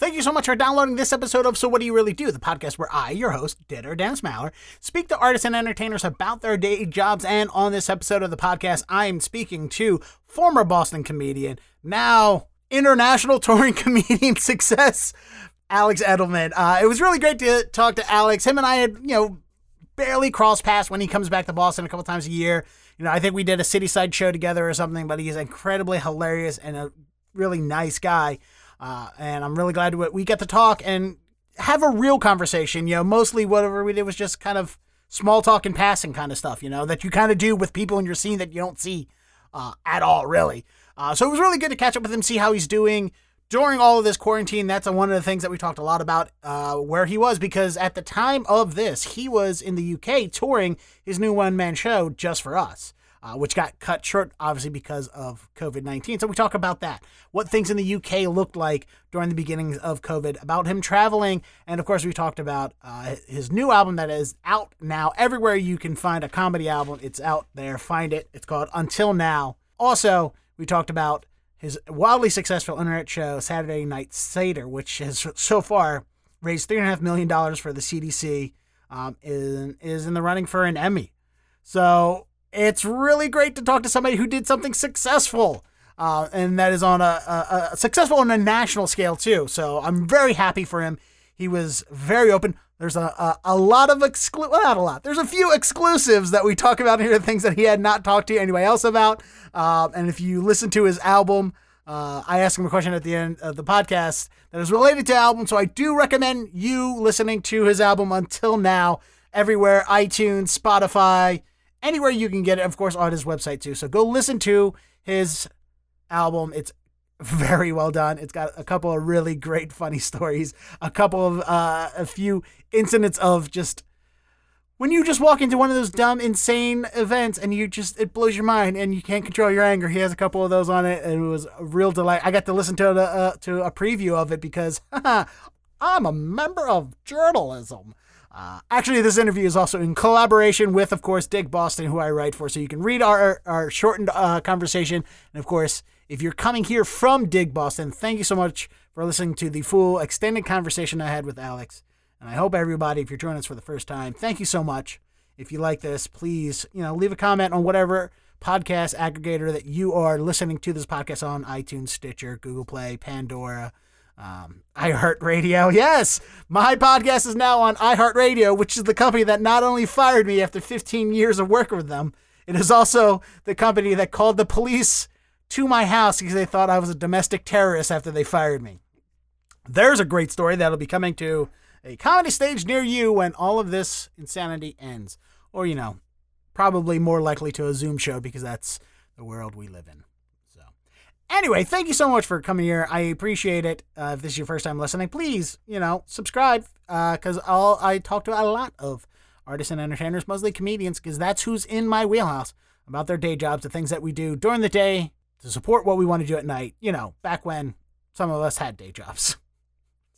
Thank you so much for downloading this episode of So What Do You Really Do, the podcast where I, your host, Ditter Dennis Maller, speak to artists and entertainers about their day jobs. And on this episode of the podcast, I am speaking to former Boston comedian, now international touring comedian success, Alex Edelman. Uh, it was really great to talk to Alex. Him and I had, you know, barely crossed paths when he comes back to Boston a couple times a year. You know, I think we did a city side show together or something, but he's incredibly hilarious and a really nice guy. Uh, and I'm really glad we get to talk and have a real conversation. You know, mostly whatever we did was just kind of small talk and passing kind of stuff, you know, that you kind of do with people in your scene that you don't see uh, at all, really. Uh, so it was really good to catch up with him, see how he's doing during all of this quarantine. That's one of the things that we talked a lot about uh, where he was, because at the time of this, he was in the UK touring his new one man show just for us uh, which got cut short, obviously, because of COVID 19. So we talk about that, what things in the UK looked like during the beginnings of COVID, about him traveling. And of course, we talked about uh, his new album that is out now. Everywhere you can find a comedy album, it's out there. Find it. It's called Until Now. Also, we talked about his wildly successful internet show, Saturday Night Seder, which has so far raised $3.5 million for the CDC, um, is, is in the running for an Emmy. So it's really great to talk to somebody who did something successful. Uh, and that is on a, a, a, successful on a national scale too. So I'm very happy for him. He was very open. There's a, a, a lot of exclu well, not a lot. There's a few exclusives that we talk about here, things that he had not talked to anybody else about. Uh, and if you listen to his album, uh, I asked him a question at the end of the podcast that is related to album. So I do recommend you listening to his album until now, everywhere, iTunes, Spotify, anywhere you can get it, of course, on his website too. So go listen to his album. It's very well done. It's got a couple of really great, funny stories, a couple of, uh, a few incidents of just when you just walk into one of those dumb, insane events and you just, it blows your mind and you can't control your anger. He has a couple of those on it and it was a real delight. I got to listen to, uh, to a preview of it because I'm a member of journalism. Uh, actually, this interview is also in collaboration with, of course, Dig Boston, who I write for. So you can read our, our shortened uh, conversation. And of course, if you're coming here from Dig Boston, thank you so much for listening to the full extended conversation I had with Alex. And I hope everybody, if you're joining us for the first time, thank you so much. If you like this, please, you know, leave a comment on whatever podcast aggregator that you are listening to this podcast on iTunes, Stitcher, Google Play, Pandora, um, iHeartRadio. Yes, my podcast is now on iHeartRadio, which is the company that not only fired me after 15 years of work with them, it is also the company that called the police to my house because they thought I was a domestic terrorist after they fired me. There's a great story that'll be coming to a comedy stage near you when all of this insanity ends. Or, you know, probably more likely to a Zoom show because that's the world we live in. Anyway, thank you so much for coming here. I appreciate it. Uh, if this is your first time listening, please, you know, subscribe because uh, I'll I talk to a lot of artists and entertainers, mostly comedians, because that's who's in my wheelhouse about their day jobs, the things that we do during the day to support what we want to do at night. You know, back when some of us had day jobs.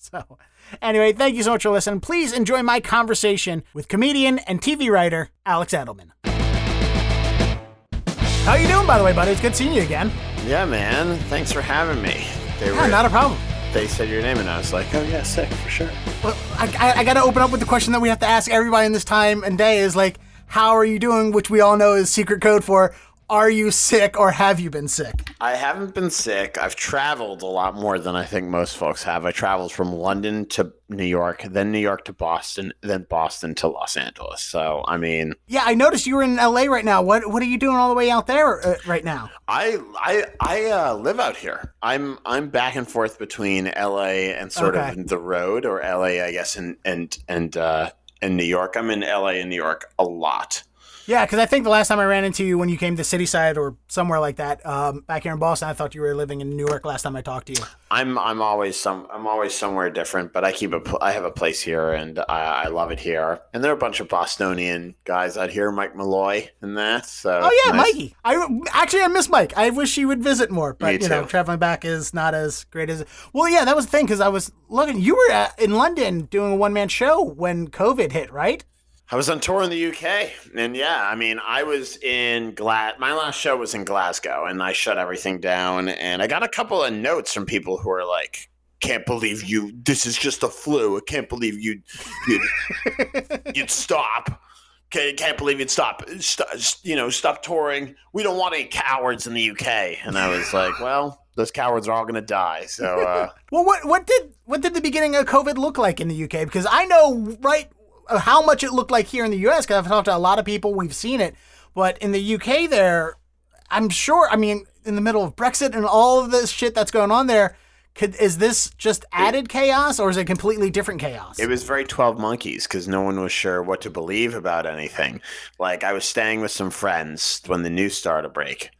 So, anyway, thank you so much for listening. Please enjoy my conversation with comedian and TV writer Alex Edelman. How you doing, by the way, buddy? It's good seeing you again. Yeah, man. Thanks for having me. They yeah, were, not a problem. They said your name, and I was like, oh, yeah, sick, for sure. Well, I, I, I got to open up with the question that we have to ask everybody in this time and day is like, how are you doing? Which we all know is secret code for are you sick or have you been sick? I haven't been sick. I've traveled a lot more than I think most folks have. I traveled from London to New York, then New York to Boston, then Boston to Los Angeles. So, I mean, yeah, I noticed you were in LA right now. What what are you doing all the way out there uh, right now? I I I uh, live out here. I'm I'm back and forth between LA and sort okay. of the road, or LA, I guess, and and and uh, and New York. I'm in LA and New York a lot. Yeah, because I think the last time I ran into you when you came to City Side or somewhere like that, um, back here in Boston, I thought you were living in Newark last time I talked to you. I'm I'm always some I'm always somewhere different, but I keep a I have a place here and I, I love it here. And there are a bunch of Bostonian guys out here, Mike Malloy and that. So oh yeah, nice. Mikey. I actually I miss Mike. I wish he would visit more, but you know, traveling back is not as great as. Well, yeah, that was the thing because I was looking. You were at, in London doing a one man show when COVID hit, right? I was on tour in the UK, and yeah, I mean, I was in Glas. My last show was in Glasgow, and I shut everything down. And I got a couple of notes from people who are like, can't believe you. This is just a flu. I can't believe you. You'd, you'd stop. Can't, can't believe you'd stop. stop. You know, stop touring. We don't want any cowards in the UK. And I was like, well, those cowards are all going to die. So, uh, well, what what did what did the beginning of COVID look like in the UK? Because I know right how much it looked like here in the US. Because I've talked to a lot of people, we've seen it, but in the UK, there, I'm sure. I mean, in the middle of Brexit and all of this shit that's going on there. Could, is this just added chaos or is it completely different chaos? It was very 12 monkeys because no one was sure what to believe about anything. Like, I was staying with some friends when the news started to break,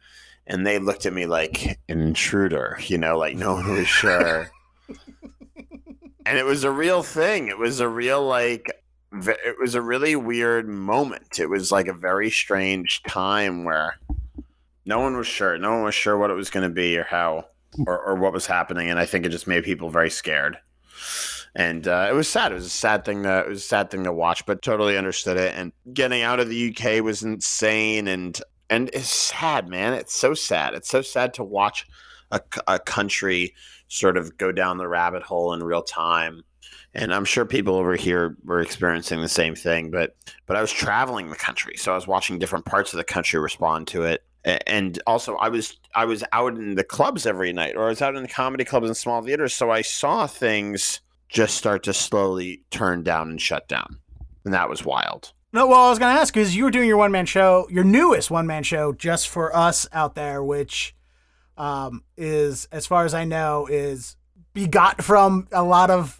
and they looked at me like an intruder, you know, like no one was sure. and it was a real thing. It was a real, like, it was a really weird moment. It was like a very strange time where no one was sure. No one was sure what it was going to be or how or, or what was happening, and I think it just made people very scared. And uh, it was sad. It was a sad thing. To, it was a sad thing to watch, but totally understood it. And getting out of the UK was insane, and and it's sad, man. It's so sad. It's so sad to watch a, a country sort of go down the rabbit hole in real time. And I'm sure people over here were experiencing the same thing, but but I was traveling the country, so I was watching different parts of the country respond to it and also I was I was out in the clubs every night, or I was out in the comedy clubs and small theaters, so I saw things just start to slowly turn down and shut down, and that was wild. No, well, I was going to ask because you were doing your one man show, your newest one man show, just for us out there, which um, is, as far as I know, is begot from a lot of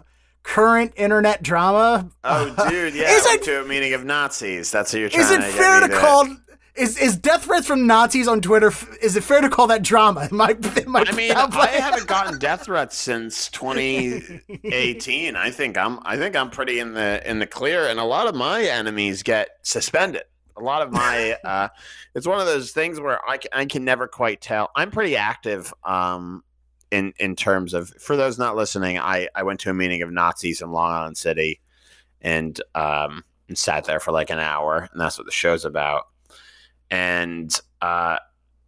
current internet drama. Oh, dude, yeah, is it, to a meeting of Nazis. That's what you're trying. Is it to fair to call is is death threats from Nazis on Twitter? Is it fair to call that drama? Am I, am I, I mean, I haven't gotten death threats since 2018. I think I'm I think I'm pretty in the in the clear, and a lot of my enemies get suspended. A lot of my uh, it's one of those things where I can, I can never quite tell. I'm pretty active um, in in terms of for those not listening. I I went to a meeting of Nazis in Long Island City, and um, and sat there for like an hour, and that's what the show's about and uh,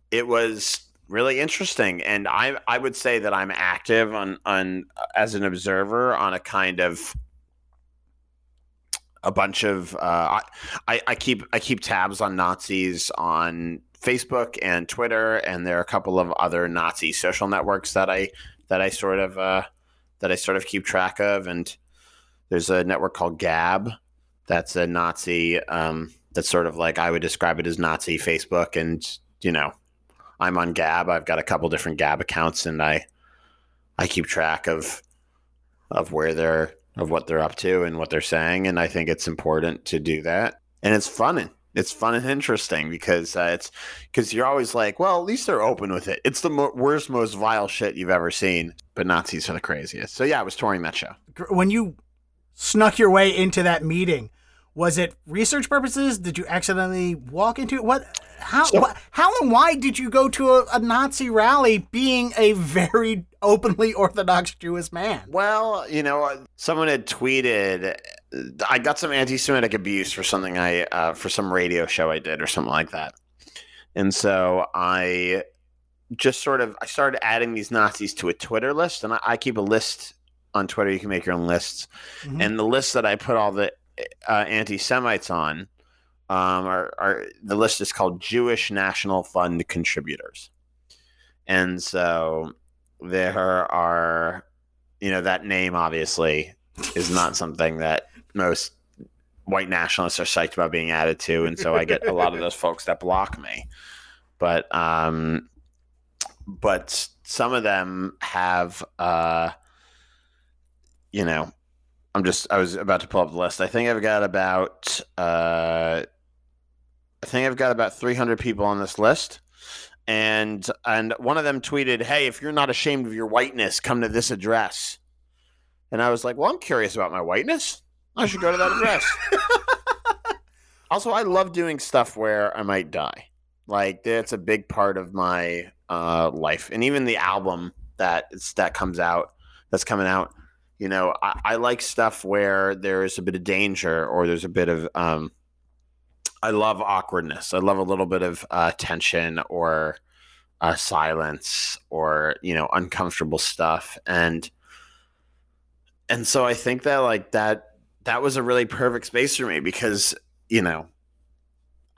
it was really interesting. And I I would say that I'm active on on as an observer on a kind of a bunch of uh, I, I keep I keep tabs on Nazis on Facebook and Twitter, and there are a couple of other Nazi social networks that I that I sort of uh, that I sort of keep track of, and there's a network called Gab that's a Nazi um, that's sort of like I would describe it as Nazi Facebook, and you know, I'm on Gab. I've got a couple different Gab accounts, and I I keep track of of where they're of what they're up to and what they're saying, and I think it's important to do that, and it's fun it's fun and interesting because uh, it's because you're always like, well, at least they're open with it. It's the mo- worst, most vile shit you've ever seen, but Nazis are the craziest. So yeah, I was touring that show. When you snuck your way into that meeting, was it research purposes? Did you accidentally walk into it? What? How? So, how and why did you go to a, a, Nazi rally, being a very openly Orthodox Jewish man? Well, you know, uh, someone had tweeted. I got some anti-Semitic abuse for something I uh, for some radio show I did or something like that, and so I just sort of I started adding these Nazis to a Twitter list, and I, I keep a list on Twitter. You can make your own lists, mm-hmm. and the list that I put all the uh, anti Semites on um, are, are the list is called Jewish National Fund contributors, and so there are you know that name obviously is not something that most white nationalists are psyched about being added to, and so I get a lot of those folks that block me. But um, but some of them have uh, you know I'm just I was about to pull up the list. I think I've got about uh, I think I've got about 300 people on this list. And and one of them tweeted, "Hey, if you're not ashamed of your whiteness, come to this address." And I was like, "Well, I'm curious about my whiteness. I should go to that address." also, I love doing stuff where I might die. Like that's a big part of my uh, life, and even the album that that comes out that's coming out you know, I, I, like stuff where there is a bit of danger or there's a bit of. Um, I love awkwardness. I love a little bit of uh, tension or uh, silence or you know uncomfortable stuff. And and so I think that like that that was a really perfect space for me because you know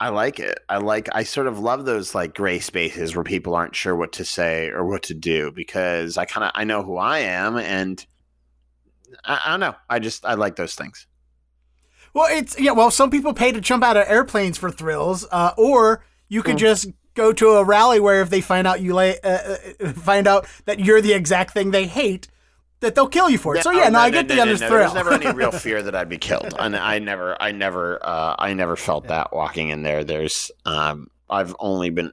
I like it. I like I sort of love those like gray spaces where people aren't sure what to say or what to do because I kind of I know who I am and I, I, don't know. I just I like those things. Well, it's yeah. Well, some people pay to jump out of airplanes for thrills, uh, or you could mm. just go to a rally where if they find out you lay, uh, uh, find out that you're the exact thing they hate, that they'll kill you for it. so yeah, oh, no, no, I get no, the no, thrill. There's never any real fear that I'd be killed, and I never, I never, uh, I never felt yeah. that walking in there. There's, um, I've only been,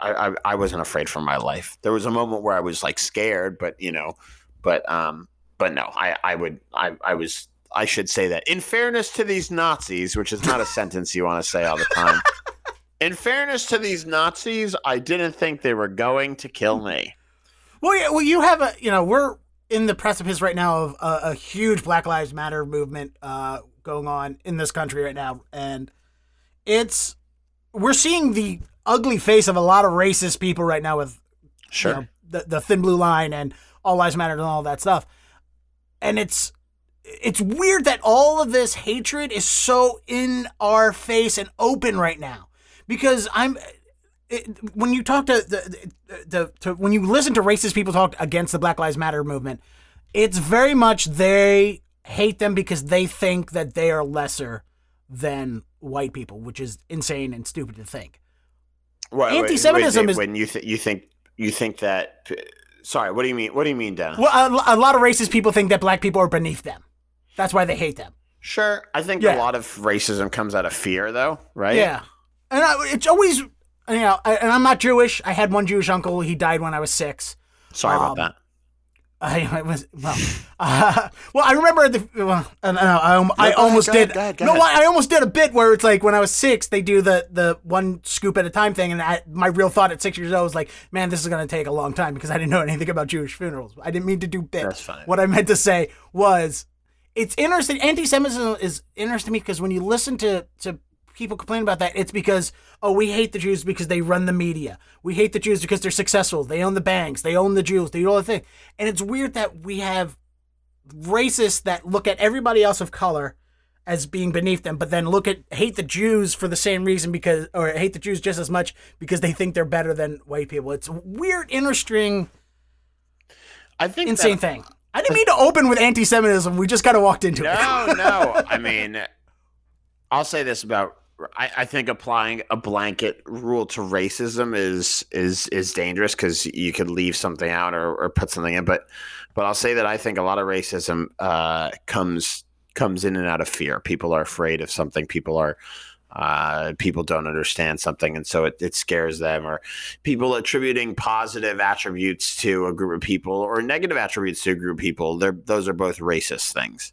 I, I, I, wasn't afraid for my life. There was a moment where I was like scared, but you know, but, um, but no, I, I would, I, I was, I should say that in fairness to these Nazis, which is not a sentence you want to say all the time. In fairness to these Nazis, I didn't think they were going to kill me. Well, yeah, well, you have a, you know, we're in the precipice right now of a, a huge Black Lives Matter movement uh, going on in this country right now, and it's we're seeing the ugly face of a lot of racist people right now with sure. you know, the the thin blue line and all lives matter and all that stuff, and it's it's weird that all of this hatred is so in our face and open right now. Because I'm it, when you talk to the, the, the to, when you listen to racist people talk against the Black Lives Matter movement, it's very much they hate them because they think that they are lesser than white people, which is insane and stupid to think. Well, Anti-Semitism wait, is when you th- you think you think that. Sorry, what do you mean? What do you mean, Dan? Well, a, a, lot of racist people think that black people are beneath them. That's why they hate them. Sure, I think yeah. a lot of racism comes out of fear, though, right? Yeah, and I, it's always you know, I, and I'm not Jewish. I had one Jewish uncle. He died when I was six. Sorry um, about that. I, was well. Uh, well, I remember the. Well, I, I, I almost ahead, did. Go ahead, go no, ahead. I almost did a bit where it's like when I was six, they do the the one scoop at a time thing, and I, my real thought at six years old was like, man, this is gonna take a long time because I didn't know anything about Jewish funerals. I didn't mean to do bit. That's fine. What I meant to say was, it's interesting. Anti-Semitism is interesting to me because when you listen to to people complain about that, it's because, oh, we hate the Jews because they run the media. We hate the Jews because they're successful. They own the banks. They own the Jews. They do all the thing. And it's weird that we have racists that look at everybody else of color as being beneath them, but then look at hate the Jews for the same reason because, or hate the Jews just as much because they think they're better than white people. It's a weird inner string. I think insane that, thing. I didn't mean to open with anti-Semitism. We just kind of walked into no, it. No, no. I mean, I'll say this about I, I, think applying a blanket rule to racism is is is dangerous because you could leave something out or, or put something in. But but I'll say that I think a lot of racism uh, comes comes in and out of fear. People are afraid of something. People are uh, people don't understand something, and so it, it scares them. Or people attributing positive attributes to a group of people or negative attributes to a group of people. They're, those are both racist things,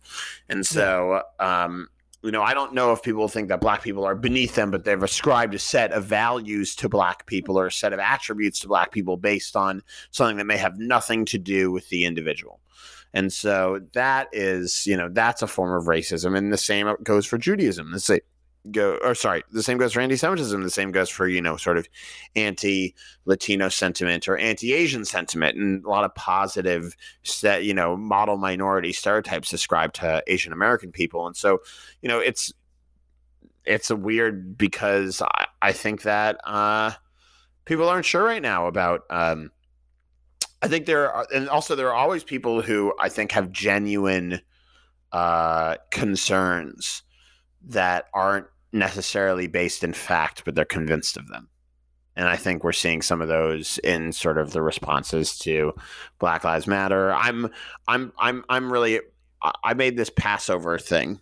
and so. Um, you know, I don't know if people think that black people are beneath them, but they've ascribed a set of values to black people or a set of attributes to black people based on something that may have nothing to do with the individual. And so that is, you know, that's a form of racism. And the same goes for Judaism. Let's say go or sorry the same goes for anti-semitism the same goes for you know sort of anti-latino sentiment or anti-asian sentiment. And a lot of positive set you know model minority stereotypes ascribed to asian american people. And so you know it's it's a weird because i, I think that uh, people aren't sure right now about um, i think there are and also there are always people who i think have genuine uh, concerns that aren't necessarily based in fact, but they're convinced of them. And I think we're seeing some of those in sort of the responses to Black Lives Matter. I'm I'm I'm I'm really I made this Passover thing.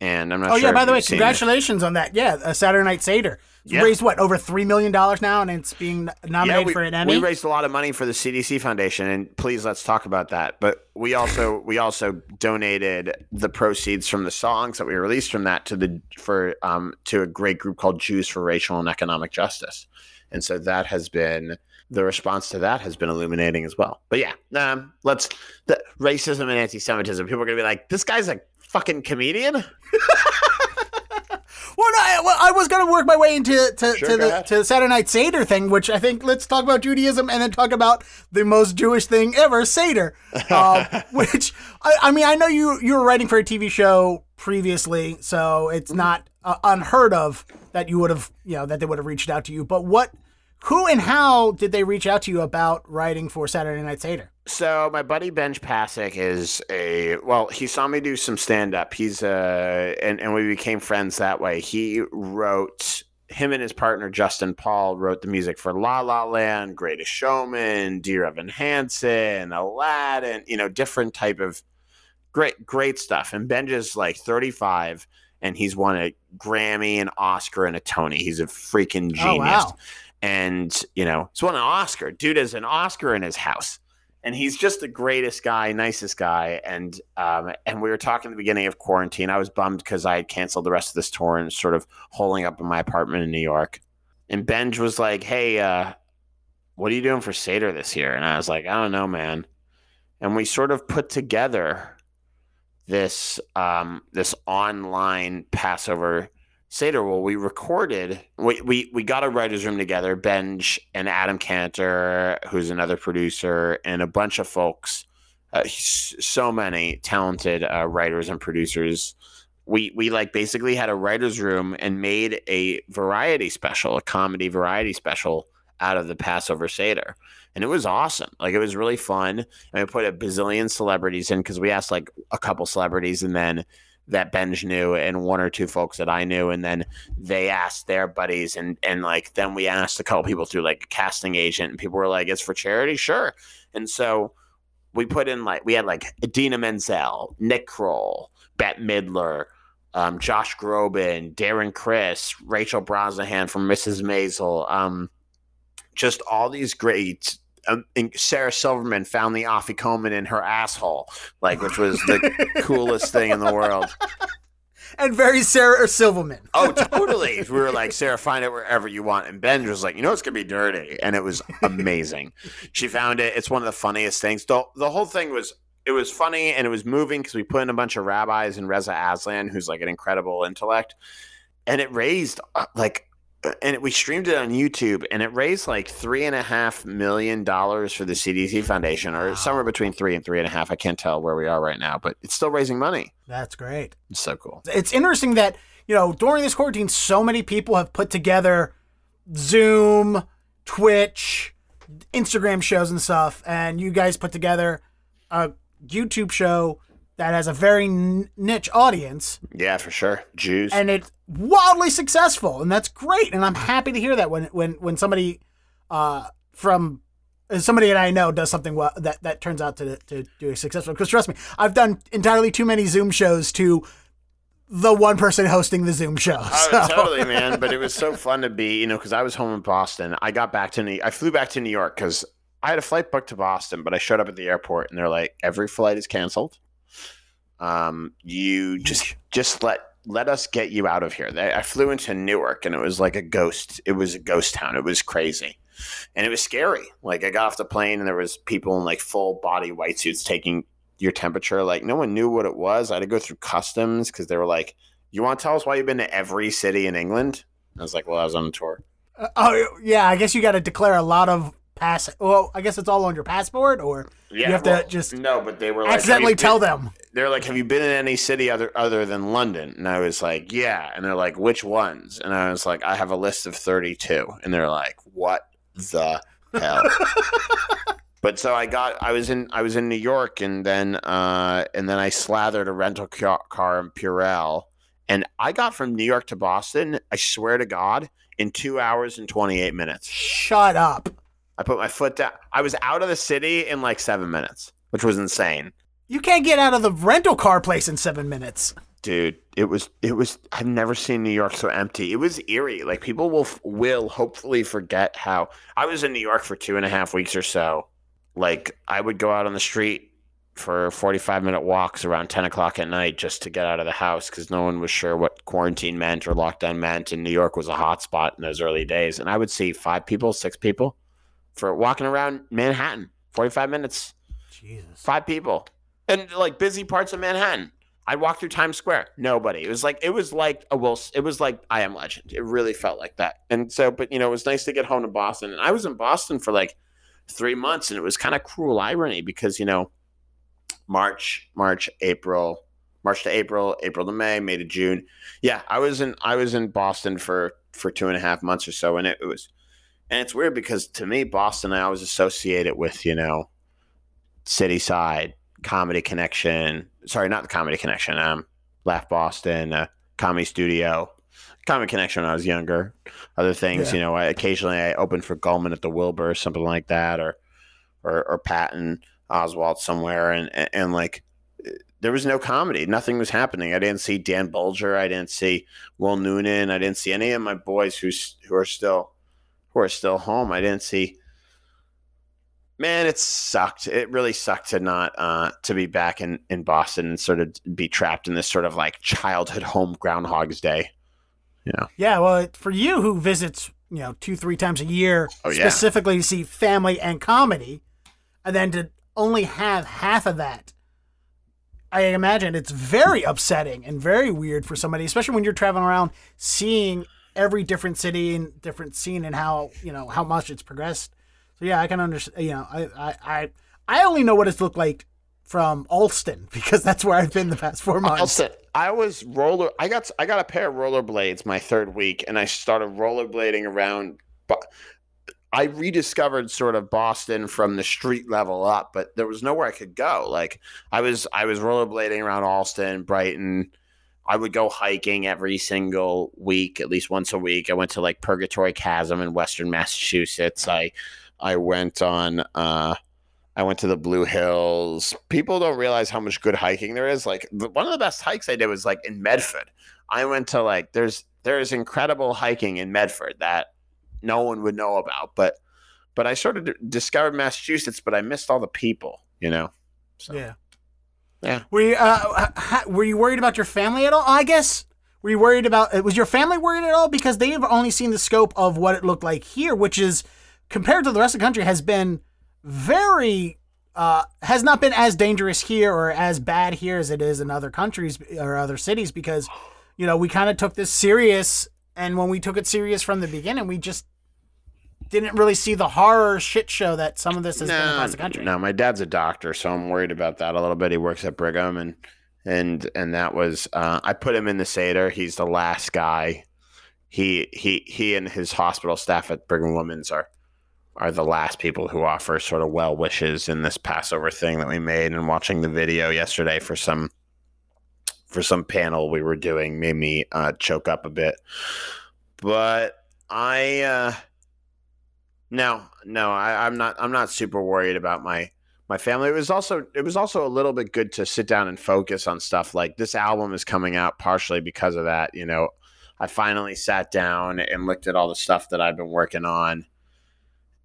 And I'm not oh, sure yeah, by the way, congratulations on that. Yeah, a Saturday Night Seder yeah. raised what over three million dollars now, and it's being nominated yeah, we, for an Emmy. We raised a lot of money for the CDC Foundation, and please let's talk about that. But we also we also donated the proceeds from the songs that we released from that to the for um to a great group called Jews for Racial and Economic Justice, and so that has been the response to that has been illuminating as well. But yeah, um, let's the racism and anti-Semitism. People are gonna be like, this guy's a fucking comedian. No, I was gonna work my way into to, sure, to the ahead. to the Saturday Night Seder thing, which I think let's talk about Judaism and then talk about the most Jewish thing ever, Seder. Um, which I, I, mean, I know you you were writing for a TV show previously, so it's mm-hmm. not uh, unheard of that you would have you know that they would have reached out to you. But what, who, and how did they reach out to you about writing for Saturday Night Seder? So my buddy Benj Pasek is a well. He saw me do some stand up. He's a and and we became friends that way. He wrote him and his partner Justin Paul wrote the music for La La Land, Greatest Showman, Dear Evan Hansen, Aladdin. You know, different type of great great stuff. And Benj is like thirty five, and he's won a Grammy, an Oscar, and a Tony. He's a freaking genius. Oh, wow. And you know, he's won an Oscar. Dude has an Oscar in his house and he's just the greatest guy, nicest guy. And um, and we were talking at the beginning of quarantine. I was bummed because I had canceled the rest of this tour and sort of holding up in my apartment in New York. And Benj was like, "Hey, uh, what are you doing for Seder this year?" And I was like, "I don't know, man." And we sort of put together this um, this online Passover Seder, well, we recorded, we, we, we got a writer's room together, Benj and Adam Kantor, who's another producer, and a bunch of folks, uh, so many talented uh, writers and producers. We, we like basically had a writer's room and made a variety special, a comedy variety special out of the Passover Seder. And it was awesome. Like it was really fun. And we put a bazillion celebrities in because we asked like a couple celebrities and then that Benj knew and one or two folks that I knew. And then they asked their buddies. And, and like, then we asked a couple people through like a casting agent and people were like, it's for charity? Sure. And so we put in like, we had like Idina Menzel, Nick Kroll, Bette Midler, um, Josh Groban, Darren Criss, Rachel Brosnahan from Mrs. Maisel, um, just all these great um, Sarah Silverman found the afikoman in her asshole, like which was the coolest thing in the world. And very Sarah Silverman. oh, totally. We were like, Sarah, find it wherever you want. And Ben was like, you know, it's gonna be dirty, and it was amazing. she found it. It's one of the funniest things. The, the whole thing was it was funny and it was moving because we put in a bunch of rabbis and Reza Aslan, who's like an incredible intellect, and it raised uh, like and we streamed it on YouTube, and it raised like three and a half million dollars for the CDC Foundation, or wow. somewhere between three and three and a half. I can't tell where we are right now, but it's still raising money. That's great. It's so cool. It's interesting that you know during this quarantine, so many people have put together Zoom, Twitch, Instagram shows and stuff, and you guys put together a YouTube show that has a very n- niche audience. Yeah, for sure. Jews. And it's wildly successful, and that's great. And I'm happy to hear that when when when somebody uh, from uh, somebody that I know does something well, that that turns out to to do a successful. Because trust me, I've done entirely too many Zoom shows to the one person hosting the Zoom show. Oh, so. Oh, totally, man. But it was so fun to be, you know, because I was home in Boston. I got back to New. I flew back to New York because I had a flight booked to Boston, but I showed up at the airport and they're like, every flight is canceled. Um, you just just let let us get you out of here. I flew into Newark and it was like a ghost. It was a ghost town. It was crazy. And it was scary. Like I got off the plane and there was people in like full body white suits taking your temperature. Like no one knew what it was. I had to go through customs because they were like, "You want to tell us why you've been to every city in England?" I was like, "Well, I was on a tour." Uh, oh yeah, I guess you got to declare a lot of pass. Well, I guess it's all on your passport, or yeah, you have well, to just no. But they were like, accidentally tell them. They're like, "Have you been in any city other other than London?" And I was like, "Yeah." And they're like, "Which ones?" And I was like, "I have a list of 32." And they're like, "What the hell?" but so I got I was in I was in New York and then uh and then I slathered a rental car in Purell and I got from New York to Boston, I swear to God, in 2 hours and 28 minutes. Shut up. I put my foot down. I was out of the city in like seven minutes, which was insane. You can't get out of the rental car place in seven minutes. Dude, it was it was. I've never seen New York so empty. It was eerie. Like people will will hopefully forget how I was in New York for two and a half weeks or so. Like I would go out on the street for 45 minute walks around 10 o'clock at night just to get out of the house because no one was sure what quarantine meant or lockdown meant. And New York was a hot spot in those early days. And I would see five people, six people for walking around Manhattan, 45 minutes. Jesus. Five people. And like busy parts of Manhattan. I'd walk through Times Square. Nobody. It was like it was like a Will. It was like I Am Legend. It really felt like that. And so, but you know, it was nice to get home to Boston. And I was in Boston for like three months, and it was kind of cruel irony because you know, March, March, April, March to April, April to May, May to June. Yeah, I was in I was in Boston for for two and a half months or so, and it, it was, and it's weird because to me, Boston, I always associate it with you know, city side comedy connection. Sorry, not the comedy connection. Um, Laugh Boston, uh, Comedy Studio, Comedy Connection when I was younger. Other things, yeah. you know, I, occasionally I opened for Gulman at the Wilbur or something like that, or or, or Patton Oswalt somewhere, and, and, and like there was no comedy. Nothing was happening. I didn't see Dan Boulger. I didn't see Will Noonan. I didn't see any of my boys who's who are still who are still home. I didn't see man, it sucked. It really sucked to not uh, to be back in in Boston and sort of be trapped in this sort of like childhood home Groundhog's Day. You know. Yeah, well, for you who visits, you know, two three times a year, oh, yeah. specifically to see family and comedy, and then to only have half of that. I imagine it's very upsetting and very weird for somebody, especially when you're traveling around seeing every different city and different scene and how you know how much it's progressed so yeah, I can understand. You know, I, I, I, I only know what it's looked like from Allston because that's where I've been the past four months. Allston. I was roller. I got I got a pair of rollerblades my third week, and I started rollerblading around. But I rediscovered sort of Boston from the street level up, but there was nowhere I could go. Like I was I was rollerblading around Allston, Brighton. I would go hiking every single week, at least once a week. I went to like Purgatory Chasm in Western Massachusetts. I I went on uh I went to the Blue Hills. People don't realize how much good hiking there is. Like the, one of the best hikes I did was like in Medford. I went to like there's there's incredible hiking in Medford that no one would know about, but but I sort of d- discovered Massachusetts, but I missed all the people, you know. So, yeah. Yeah. Were you uh, were you worried about your family at all? I guess were you worried about it? was your family worried at all because they've only seen the scope of what it looked like here, which is compared to the rest of the country, has been very uh, has not been as dangerous here or as bad here as it is in other countries or other cities because you know we kind of took this serious and when we took it serious from the beginning we just didn't really see the horror shit show that some of this has no, been across the country. No, my dad's a doctor, so I'm worried about that a little bit. He works at Brigham, and and and that was uh, I put him in the Seder. He's the last guy. He he he and his hospital staff at Brigham Women's are are the last people who offer sort of well wishes in this Passover thing that we made. And watching the video yesterday for some for some panel we were doing made me uh, choke up a bit. But I uh, no no I, I'm not I'm not super worried about my my family. It was also it was also a little bit good to sit down and focus on stuff like this album is coming out partially because of that. You know, I finally sat down and looked at all the stuff that I've been working on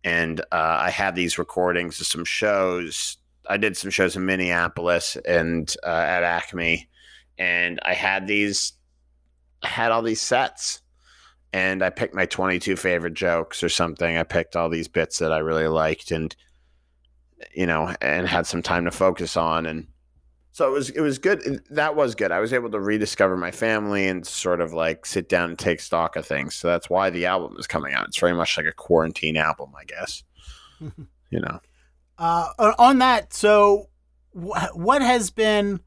and uh, I had these recordings of some shows. I did some shows in Minneapolis and uh, at Acme, and I had these, I had all these sets, and I picked my 22 favorite jokes or something. I picked all these bits that I really liked, and you know, and had some time to focus on, and so it was it was good. That was good. I was able to rediscover my family and sort of like sit down and take stock of things. So that's why the album is coming out. It's very much like a quarantine album, I guess. you know. Uh, on that, so wh- what has been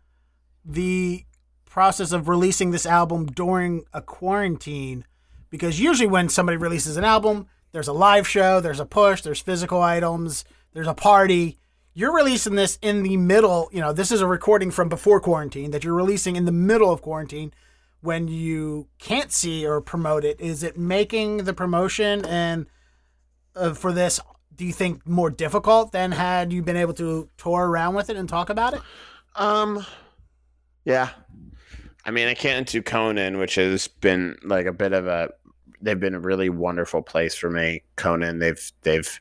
the process of releasing this album during a quarantine? Because usually when somebody releases an album, there's a live show, there's a push, there's physical items, there's a party you're releasing this in the middle, you know, this is a recording from before quarantine that you're releasing in the middle of quarantine when you can't see or promote it. Is it making the promotion and uh, for this do you think more difficult than had you been able to tour around with it and talk about it? Um yeah. I mean, I can't do Conan, which has been like a bit of a they've been a really wonderful place for me. Conan, they've they've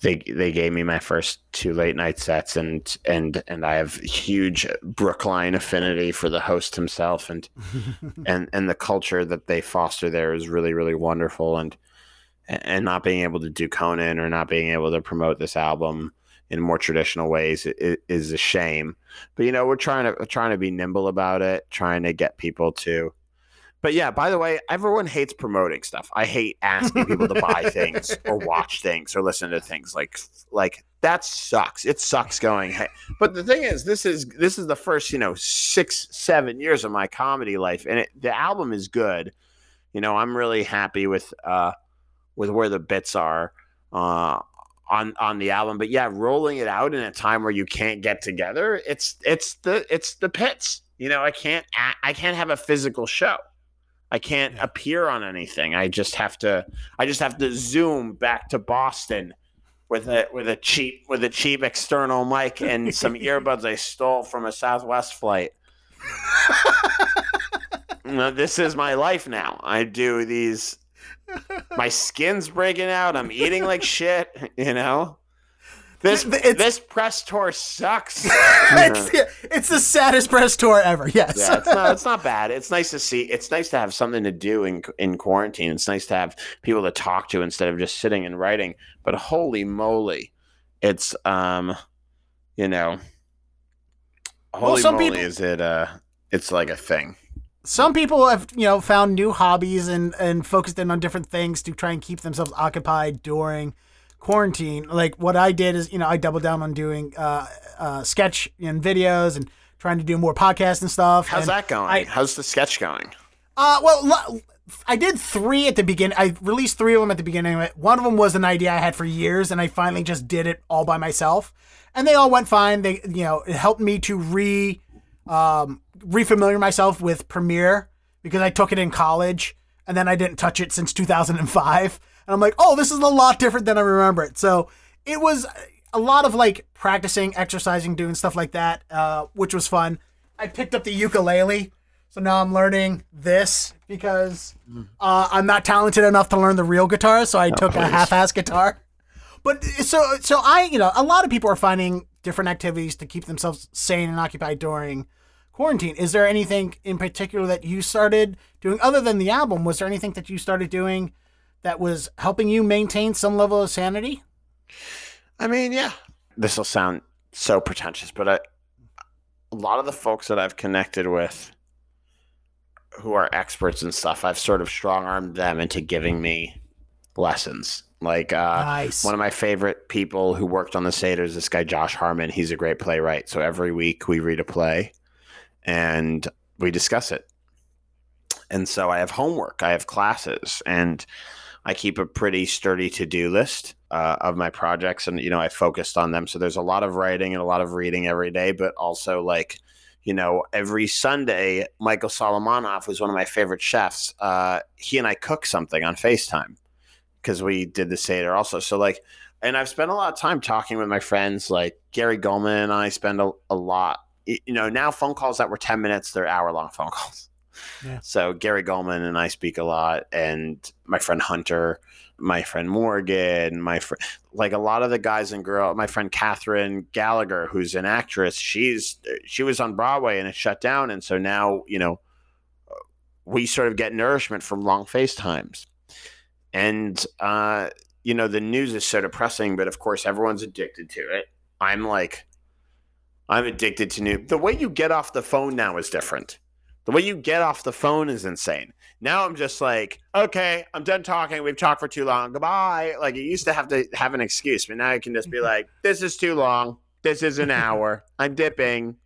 they they gave me my first two late night sets and and and I have huge Brookline affinity for the host himself and and and the culture that they foster there is really really wonderful and and not being able to do Conan or not being able to promote this album in more traditional ways is a shame. But you know, we're trying to trying to be nimble about it, trying to get people to. But yeah, by the way, everyone hates promoting stuff. I hate asking people to buy things or watch things or listen to things. Like like that sucks. It sucks going. Hey. But the thing is, this is this is the first you know six seven years of my comedy life, and it, the album is good. You know, I'm really happy with uh with where the bits are. Uh, on on the album. But yeah, rolling it out in a time where you can't get together, it's it's the it's the pits. You know, I can't I can't have a physical show. I can't appear on anything. I just have to I just have to zoom back to Boston with a with a cheap with a cheap external mic and some earbuds I stole from a Southwest flight. this is my life now. I do these my skin's breaking out. I'm eating like shit. You know. This it's, this press tour sucks. it's, it's the saddest press tour ever. Yes. Yeah, it's not it's not bad. It's nice to see. It's nice to have something to do in in quarantine. It's nice to have people to talk to instead of just sitting and writing. But holy moly, it's um, you know, holy well, moly, people, is it uh, it's like a thing some people have you know found new hobbies and and focused in on different things to try and keep themselves occupied during quarantine like what i did is you know i doubled down on doing uh, uh sketch and videos and trying to do more podcasts and stuff how's and that going I, how's the sketch going uh well I did three at the beginning. I released three of them at the beginning. One of them was an idea I had for years, and I finally just did it all by myself. And they all went fine. They, you know, it helped me to re um, refamiliar myself with Premiere because I took it in college and then I didn't touch it since 2005. And I'm like, oh, this is a lot different than I remember it. So it was a lot of like practicing, exercising, doing stuff like that, uh, which was fun. I picked up the ukulele. So now I'm learning this because uh, I'm not talented enough to learn the real guitar. So I took a half-ass guitar. But so so I you know a lot of people are finding different activities to keep themselves sane and occupied during quarantine. Is there anything in particular that you started doing other than the album? Was there anything that you started doing that was helping you maintain some level of sanity? I mean, yeah. This will sound so pretentious, but I, a lot of the folks that I've connected with who are experts and stuff, I've sort of strong armed them into giving me lessons. Like uh, nice. one of my favorite people who worked on the Seder is this guy Josh Harmon. He's a great playwright. So every week we read a play and we discuss it. And so I have homework, I have classes, and I keep a pretty sturdy to do list uh, of my projects. And, you know, I focused on them. So there's a lot of writing and a lot of reading every day, but also like, you know, every Sunday, Michael Solomonov, who's one of my favorite chefs, uh, he and I cook something on FaceTime because we did the Seder also. So, like, and I've spent a lot of time talking with my friends, like Gary Gulman and I spend a, a lot you know, now phone calls that were 10 minutes, they're hour long phone calls. So Gary Gulman and I speak a lot, and my friend Hunter, my friend Morgan, my friend, like a lot of the guys and girls, my friend Kathryn Gallagher, who's an actress, she's she was on Broadway and it shut down, and so now you know we sort of get nourishment from long FaceTimes, and uh, you know the news is so depressing, but of course everyone's addicted to it. I'm like I'm addicted to new. The way you get off the phone now is different. The way you get off the phone is insane. Now I'm just like, okay, I'm done talking. We've talked for too long. Goodbye. Like you used to have to have an excuse, but now I can just be like, this is too long. This is an hour. I'm dipping.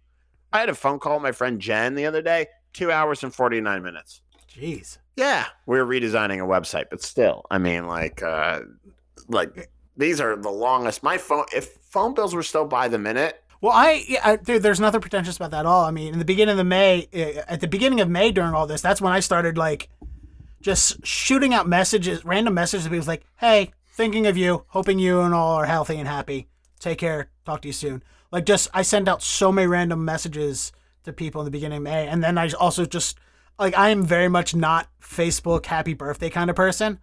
I had a phone call with my friend Jen the other day. Two hours and 49 minutes. Jeez. Yeah, we are redesigning a website, but still, I mean, like, uh, like these are the longest. My phone, if phone bills were still by the minute, well, I, I dude, there's nothing pretentious about that at all. I mean, in the beginning of the May, eh, at the beginning of May during all this, that's when I started like just shooting out messages, random messages to people like, "Hey, thinking of you, hoping you and all are healthy and happy. Take care. Talk to you soon." Like, just I send out so many random messages to people in the beginning of May, and then I also just like I am very much not Facebook happy birthday kind of person.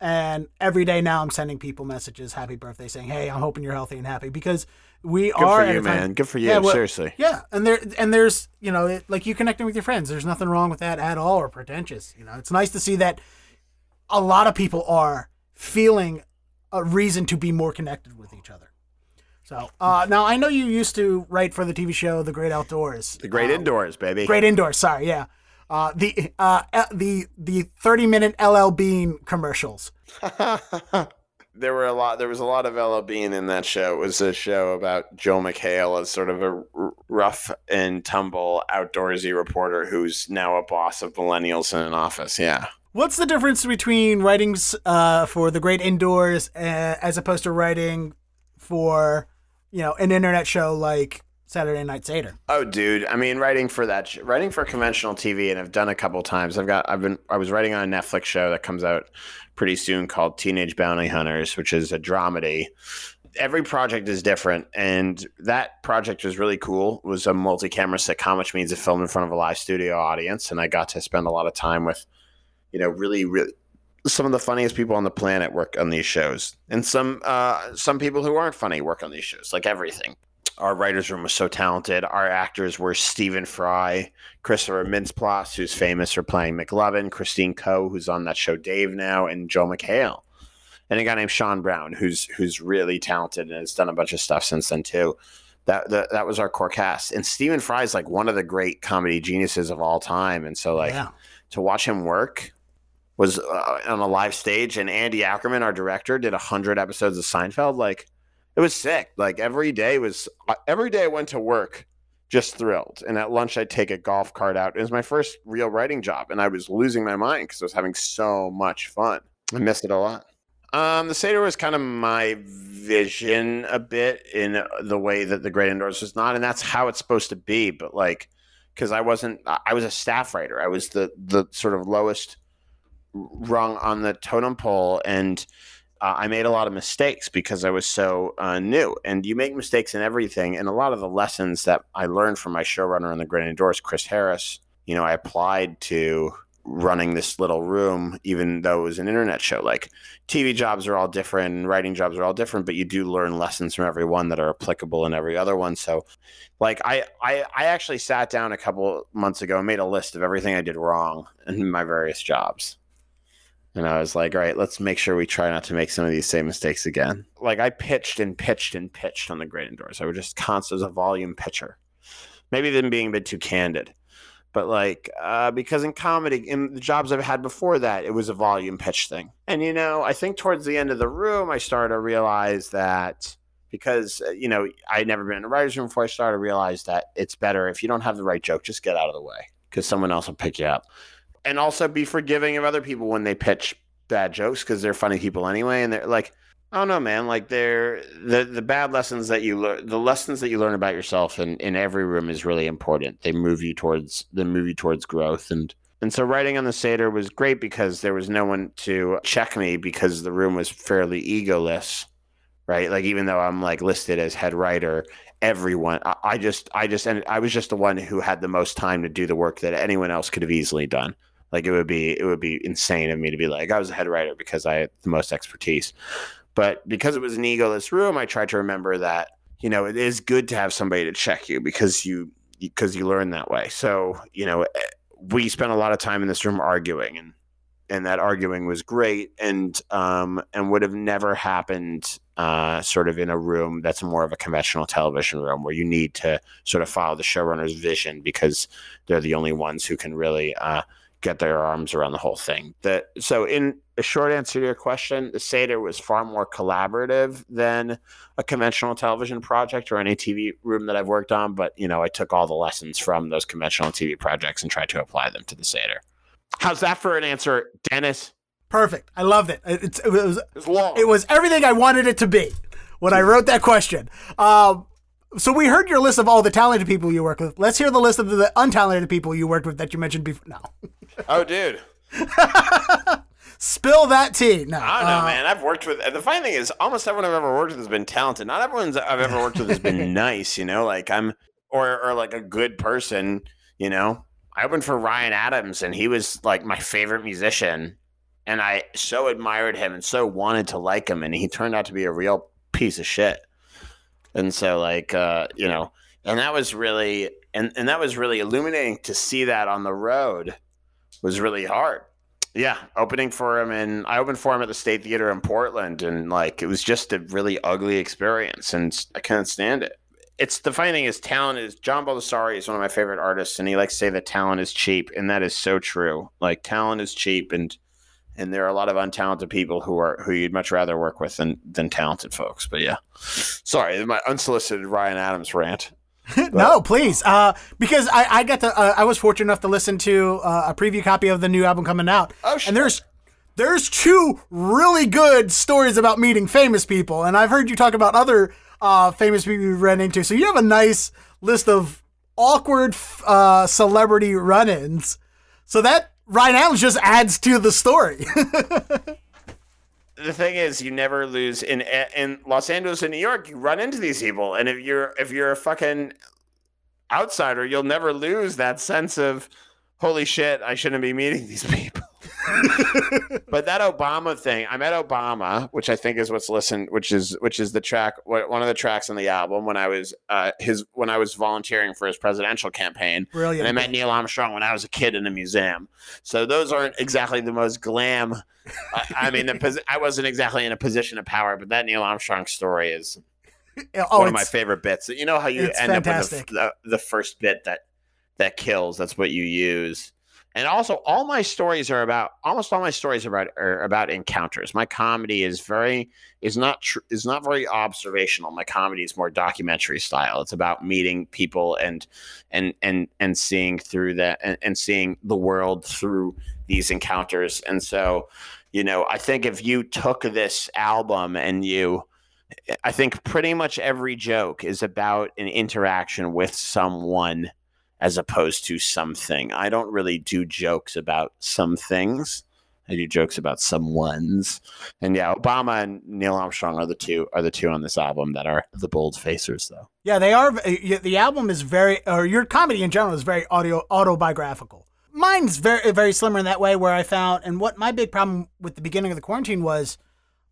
And every day now, I'm sending people messages, happy birthday, saying, "Hey, I'm hoping you're healthy and happy." Because we Good are Good for you, man. Good for you. Yeah, well, Seriously. Yeah, and there and there's you know it, like you connecting with your friends. There's nothing wrong with that at all or pretentious. You know, it's nice to see that a lot of people are feeling a reason to be more connected with each other. So uh, now I know you used to write for the TV show The Great Outdoors. The Great uh, Indoors, baby. Great Indoors. Sorry, yeah. Uh, the uh, the the thirty minute LL Bean commercials. there were a lot. There was a lot of LL Bean in that show. It was a show about Joel McHale as sort of a rough and tumble outdoorsy reporter who's now a boss of millennials in an office. Yeah. What's the difference between writing uh, for the Great Indoors uh, as opposed to writing for, you know, an internet show like Saturday Night Seder? Oh, dude! I mean, writing for that, sh- writing for conventional TV, and I've done a couple times. I've got, I've been, I was writing on a Netflix show that comes out pretty soon called Teenage Bounty Hunters, which is a dramedy. Every project is different, and that project was really cool. It was a multi-camera sitcom, which means it filmed in front of a live studio audience, and I got to spend a lot of time with you know, really, really some of the funniest people on the planet work on these shows, and some uh, some people who aren't funny work on these shows. Like everything, our writers' room was so talented. Our actors were Stephen Fry, Christopher Mintz-Plasse, who's famous for playing McLovin, Christine Ko, who's on that show Dave now, and Joel McHale, and a guy named Shaun Brown, who's who's really talented and has done a bunch of stuff since then too. That, that, that was our core cast, and Stephen Fry is like one of the great comedy geniuses of all time, and so like yeah. to watch him work was uh, on a live stage, and Andy Ackerman, our director, did hundred episodes of Seinfeld. Like, it was sick. Like every day was every day I went to work just thrilled. And at lunch, I'd take a golf cart out. It was my first real writing job, and I was losing my mind because I was having so much fun. I missed it a lot. Um, the Seder was kind of my vision a bit in the way that the Great Indoors was not, and that's how it's supposed to be. But like, because I wasn't, I was a staff writer. I was the the sort of lowest rung on the totem pole and uh, I made a lot of mistakes because I was so uh, new. And you make mistakes in everything. And a lot of the lessons that I learned from my showrunner on the Great Indoors, Chris Harris, you know, I applied to running this little room, even though it was an internet show. Like TV jobs are all different, writing jobs are all different, but you do learn lessons from every one that are applicable in every other one. So, like I, I, I actually sat down a couple months ago and made a list of everything I did wrong in my various jobs and I was like, all right, let's make sure we try not to make some of these same mistakes again. Like I pitched and pitched and pitched on the Great Indoors. I was just constant as a volume pitcher. Maybe them being a bit too candid. But like, uh, because in comedy, in the jobs I've had before that, it was a volume pitch thing. And you know, I think towards the end of the room, I started to realize that because uh, you know I would never been in a writer's room before, I started to realize that it's better if you don't have the right joke, just get out of the way because someone else will pick you up and also be forgiving of other people when they pitch bad jokes because they're funny people anyway, and they're like, I don't know, man. Like they're the the bad lessons that you learn, the lessons that you learn about yourself in, in every room is really important. They move you towards they move you towards growth, and and so writing on the Seder was great because there was no one to check me because the room was fairly egoless, right? Like even though I'm like listed as head writer, everyone I, I just I just and I was just the one who had the most time to do the work that anyone else could have easily done. Like it would be it would be insane of me to be like I was a head writer because I had the most expertise. But because it was an egoless room, I tried to remember that you know it is good to have somebody to check you because you because you learn that way. So you know eh, we spent a lot of time in this room arguing and and that arguing was great and um, and would have never happened uh, sort of in a room that's more of a conventional television room where you need to sort of follow the showrunner's vision because they're the only ones who can really uh, get their arms around the whole thing. That so in a short answer to your question, the Seder was far more collaborative than a conventional television project or any TV room that I've worked on. But you know, I took all the lessons from those conventional TV projects and tried to apply them to the Seder. How's that for an answer, Dennis? Perfect. I loved it. It's, it was it's long. It was everything I wanted it to be when I wrote that question. Um, so we heard your list of all the talented people you work with. Let's hear the list of the untalented people you worked with that you mentioned before. No. oh, dude. Spill that tea. No. I don't know, uh, man. I've worked with. The funny thing is, almost everyone I've ever worked with has been talented. Not everyone I've ever worked with has been nice. You know, like I'm, or or like a good person. You know, I opened for Ryan Adams, and he was like my favorite musician, and I so admired him and so wanted to like him, and he turned out to be a real piece of shit. And so, like, uh, you know, and that was really, and, and that was really illuminating to see that on the road was really hard. Yeah, opening for him, and I opened for him at the State Theater in Portland, and like it was just a really ugly experience, and I couldn't stand it. It's the funny thing is, talent is John Baldessari is one of my favorite artists, and he likes to say that talent is cheap, and that is so true. Like talent is cheap, and and there are a lot of untalented people who are who you'd much rather work with than than talented folks. But yeah, sorry, my unsolicited Ryan Adams rant. no, please, uh, because I I got to uh, I was fortunate enough to listen to uh, a preview copy of the new album coming out. Oh, sure. And there's there's two really good stories about meeting famous people, and I've heard you talk about other uh, famous people you've run into. So you have a nice list of awkward uh, celebrity run-ins. So that Ryan Adams just adds to the story. the thing is, you never lose in in Los Angeles and New York. You run into these people, and if you're if you're a fucking outsider, you'll never lose that sense of holy shit. I shouldn't be meeting these people. But that Obama thing, I met Obama, which I think is what's listened, which is which is the track, one of the tracks on the album when I was uh, his when I was volunteering for his presidential campaign. Brilliant. And I met Neil Armstrong when I was a kid in a museum. So those aren't exactly the most glam. I, I mean, the, I wasn't exactly in a position of power, but that Neil Armstrong story is oh, one of my favorite bits. You know how you end fantastic. up with the, the, the first bit that that kills. That's what you use and also all my stories are about almost all my stories are about are about encounters. My comedy is very is not tr- is not very observational. My comedy is more documentary style. It's about meeting people and and and and seeing through that and, and seeing the world through these encounters. And so you know i think if you took this album and you i think pretty much every joke is about an interaction with someone as opposed to something. I don't really do jokes about some things. I do jokes about some ones. And yeah, Obama and Neil Armstrong are the two are the two on this album that are the bold facers though. Yeah, they are the album is very or your comedy in general is very audio autobiographical. Mine's very very similar in that way where I found and what my big problem with the beginning of the quarantine was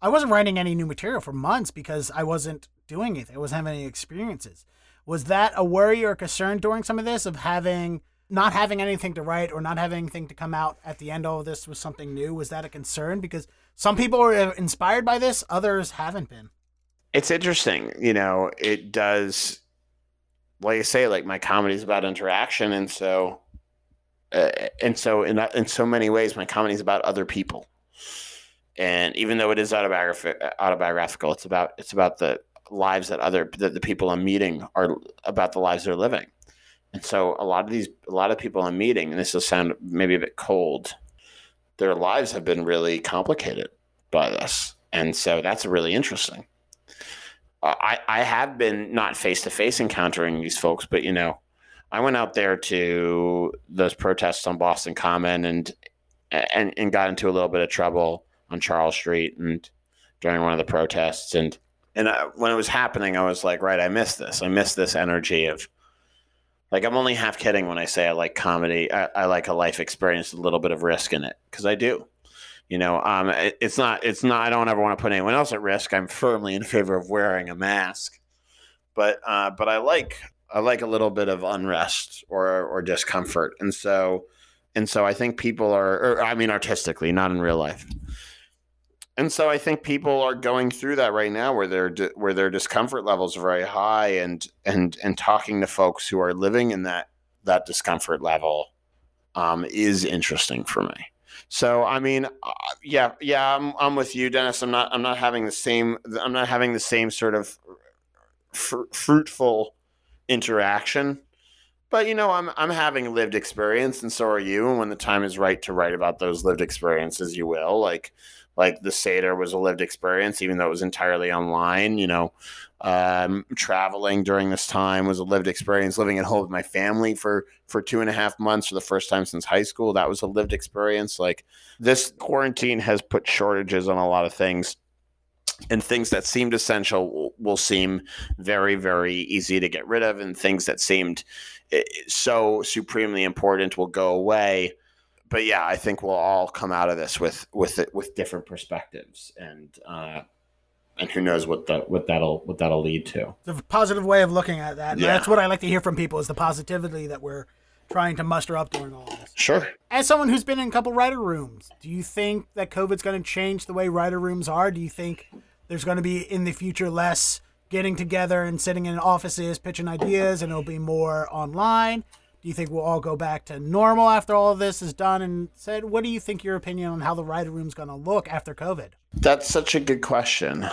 I wasn't writing any new material for months because I wasn't doing anything. I wasn't having any experiences. Was that a worry or a concern during some of this of having not having anything to write or not having anything to come out at the end of this was something new? Was that a concern? Because some people are inspired by this, others haven't been. It's interesting, you know. It does, like I say, like my comedy is about interaction, and so, uh, and so in in so many ways, my comedy is about other people. And even though it is autobiographical, it's about it's about the lives that other that the people I'm meeting are about the lives they're living. And so a lot of these a lot of people I'm meeting, and this will sound maybe a bit cold, their lives have been really complicated by this. And so that's really interesting. Uh, I, I have been not face to face encountering these folks, but you know, I went out there to those protests on Boston Common and and and got into a little bit of trouble on Charles Street and during one of the protests and and I, when it was happening, I was like, right, I miss this. I miss this energy of like I'm only half kidding when I say I like comedy. I, I like a life experience, a little bit of risk in it because I do. You know, um, it, it's not. It's not. I don't ever want to put anyone else at risk. I'm firmly in favor of wearing a mask, but uh, but I like I like a little bit of unrest or or discomfort, and so and so I think people are. Or, I mean, artistically, not in real life and so I think people are going through that right now, where their where their discomfort levels are very high, and and and talking to folks who are living in that that discomfort level um, is interesting for me. So I mean, uh, yeah, yeah, I'm I'm with you, Dennis. I'm not I'm not having the same I'm not having the same sort of fr- fruitful interaction. But you know, I'm I'm having lived experience, and so are you. And when the time is right to write about those lived experiences, you will. Like like the Seder was a lived experience, even though it was entirely online. You know, um, traveling during this time was a lived experience. Living at home with my family for for two and a half months for the first time since high school, that was a lived experience. Like this quarantine has put shortages on a lot of things. And things that seemed essential will, will seem very, very easy to get rid of, and things that seemed eh, so supremely important will go away but yeah, I think we'll all come out of this with with it with different perspectives, and uh, and who knows what the what that'll what that'll lead to. The positive way of looking at that. Yeah. That's what I like to hear from people is the positivity that we're trying to muster up during all this. Sure. As someone who's been in a couple writer rooms, do you think that COVID's going to change the way writer rooms are? Do you think there's going to be in the future less getting together and sitting in offices pitching ideas and it'll be more online? Do you think we'll all go back to normal after all of this is done and said? What do you think your opinion on how the writer room's going to look after COVID? That's such a good question.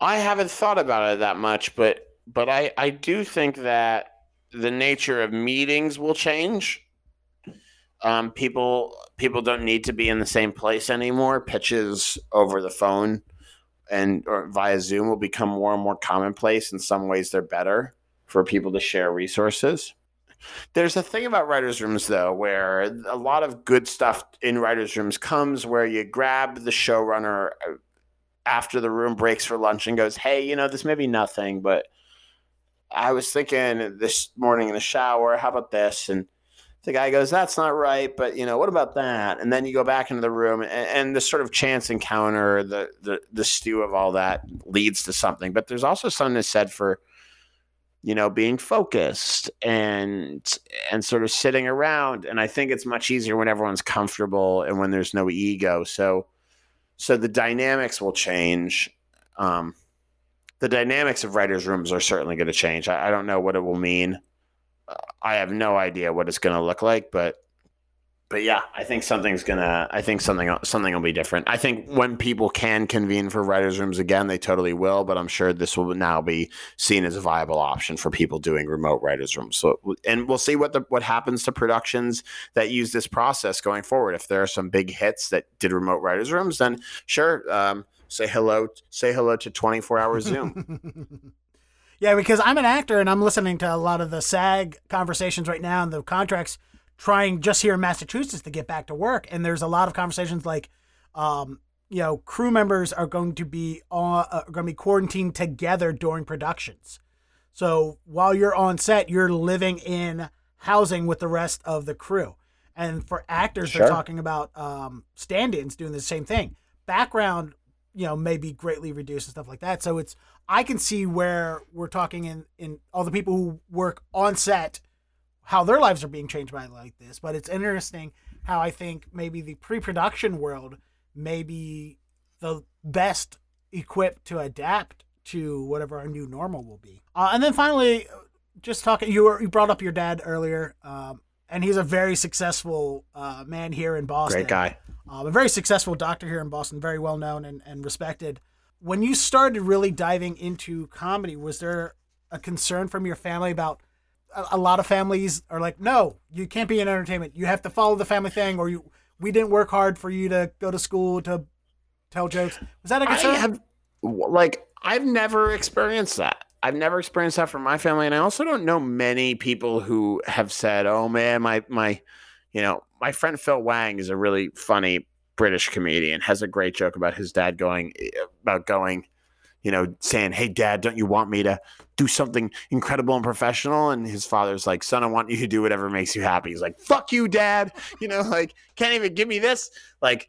I haven't thought about it that much, but but I I do think that the nature of meetings will change. Um, people people don't need to be in the same place anymore. Pitches over the phone and or via Zoom will become more and more commonplace. In some ways, they're better for people to share resources. There's a thing about writers' rooms, though, where a lot of good stuff in writers' rooms comes where you grab the showrunner uh, after the room breaks for lunch and goes, Hey, you know, this may be nothing, but I was thinking this morning in the shower, how about this? And the guy goes, That's not right, but you know, what about that? And then you go back into the room and, and the sort of chance encounter, the, the the stew of all that leads to something. But there's also something said for you know being focused and and sort of sitting around and i think it's much easier when everyone's comfortable and when there's no ego. So so the dynamics will change. Um, the dynamics of writers rooms are certainly going to change. I, I, don't know what it will mean. I have no idea what it's going to look like but but yeah, I think something's gonna. I think something something will be different. I think when people can convene for writers' rooms again, they totally will. But I'm sure this will now be seen as a viable option for people doing remote writers' rooms. So, and we'll see what the what happens to productions that use this process going forward. If there are some big hits that did remote writers' rooms, then sure, um, say hello. Say hello to 24 hour Zoom. yeah, because I'm an actor and I'm listening to a lot of the SAG conversations right now and the contracts trying just here in Massachusetts to get back to work. And there's a lot of conversations like, um, you know, crew members are going to be on, uh, going to be quarantined together during productions. So while you're on set, you're living in housing with the rest of the crew. And for actors, sure. they're talking about um, stand-ins doing the same thing. Background, you know, may be greatly reduced and stuff like that. So it's I can see where we're talking in in all the people who work on set how their lives are being changed by like this. But it's interesting how I think maybe the pre-production world may be the best equipped to adapt to whatever our new normal will be. Uh, and then finally, just talking, you were, you brought up your dad earlier, um, and he's a very successful uh, man here in Boston. Great guy. Um, a very successful doctor here in Boston, very well known and, and respected. When you started really diving into comedy, was there a concern from your family about a, lot of families are like, no, you can't be in entertainment. You have to follow the family thing, or you. We didn't work hard for you to go to school to tell jokes. Was that a concern? I have, like, I've never experienced that. I've never experienced that from my family, and I also don't know many people who have said, "Oh man, my my, you know, my friend Phil Wang is a really funny British comedian. Has a great joke about his dad going eh, about going you know, saying, Hey, dad, don't you want me to do something incredible and professional? And his father's like, Son, I want you to do whatever makes you happy. He's like, Fuck you, dad. You know, like, can't even give me this. Like,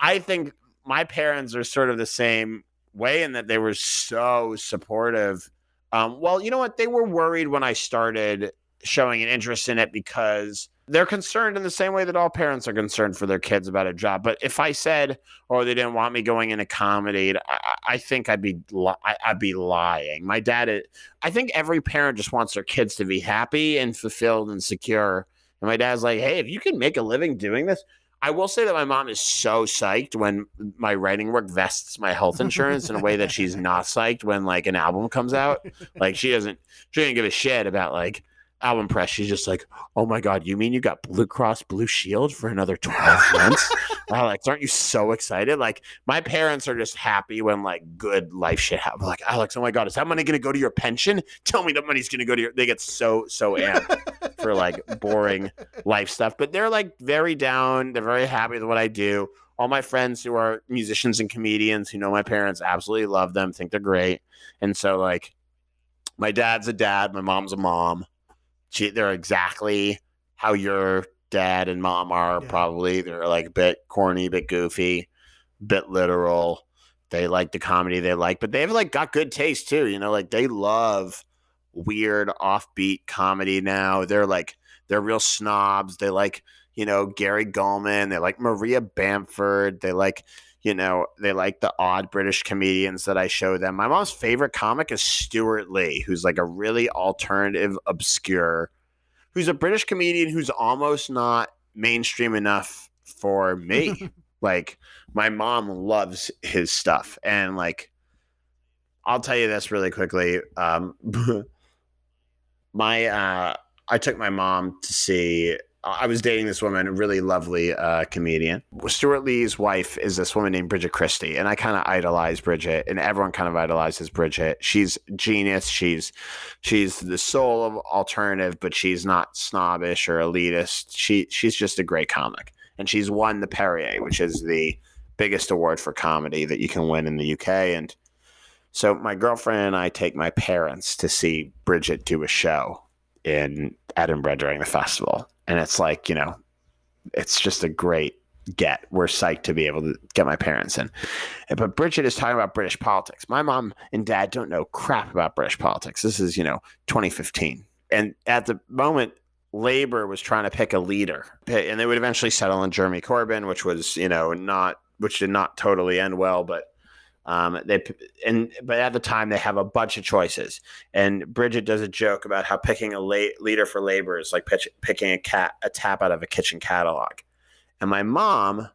I think my parents are sort of the same way in that they were so supportive. Um, well, you know what? They were worried when I started showing an interest in it because they're concerned in the same way that all parents are concerned for their kids about a job. But if I said, "Oh, they didn't want me going into comedy," I, I think I'd be li- I'd be lying. My dad, uh, I think every parent just wants their kids to be happy and fulfilled and secure. And my dad's like, "Hey, if you can make a living doing this." I will say that my mom is so psyched when my writing work vests my health insurance in a way that she's not psyched when like an album comes out. Like she doesn't she doesn't give a shit about like album press, she's just like, "Oh my god, you mean you got Blue Cross Blue Shield for another twelve months?" Alex, aren't you so excited? Like my parents are just happy when like good life shit happens. Like Alex, oh my god, is that money going to go to your pension? Tell me that money's going to go to your. They get so so amped for like boring life stuff, but they're like very down. They're very happy with what I do. All my friends who are musicians and comedians who know my parents absolutely love them, think they're great, and so like my dad's a dad, my mom's a mom she, they're exactly how your dad and mom are. Yeah. Probably they're like a bit corny, a bit goofy, a bit literal. They like the comedy they like, but they've like got good taste too. You know, like they love weird offbeat comedy now. They're like they're real snobs. They like, you know, Gary Gulman. They like Maria Bamford. They like, you know, they like the odd British comedians that I show them. My mom's favorite comic is Stewart Lee, who's like a really alternative, obscure, who's a British comedian who's almost not mainstream enough for me. like my mom loves his stuff and like I'll tell you this really quickly. Um, my uh, I took my mom to see. I was dating this woman, a really lovely uh, comedian. Stewart Lee's wife is this woman named Bridget Christie, and I kind of idolize Bridget, and everyone kind of idolizes Bridget. She's genius. She's she's the soul of alternative, but she's not snobbish or elitist. She she's just a great comic, and she's won the Perrier, which is the biggest award for comedy that you can win in the UK, and so my girlfriend and I take my parents to see Bridget do a show in Edinburgh during the festival. And it's like, you know, it's just a great get. We're psyched to be able to get my parents in. But Bridget is talking about British politics. My mom and dad don't know crap about British politics. This is, you know, 2015. And at the moment, Labour was trying to pick a leader, and they would eventually settle on Jeremy Corbyn, which was, you know, not, which did not totally end well, but um, they and but at the time they have a bunch of choices, and Bridget does a joke about how picking a late leader for labor is like pitch, picking a cat a tap out of a kitchen catalog, and my mom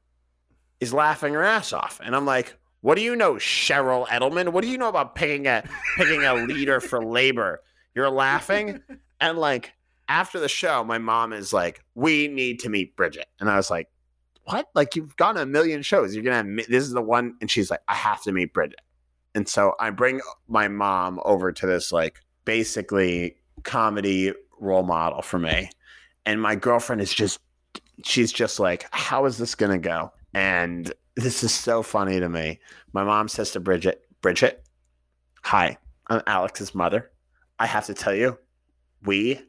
is laughing her ass off, and I'm like, "What do you know, Cheryl Edelman? What do you know about picking a picking a leader for labor? You're laughing." And like after the show, my mom is like, "We need to meet Bridget," and I was like, what? Like you've gone a million shows. You're gonna have, this is the one, and she's like, I have to meet Bridget. And so I bring my mom over to this like basically comedy role model for me, and my girlfriend is just, she's just like, how is this gonna go? And this is so funny to me. My mom says to Bridget, Bridget, hi, I'm Alex's mother. I have to tell you, we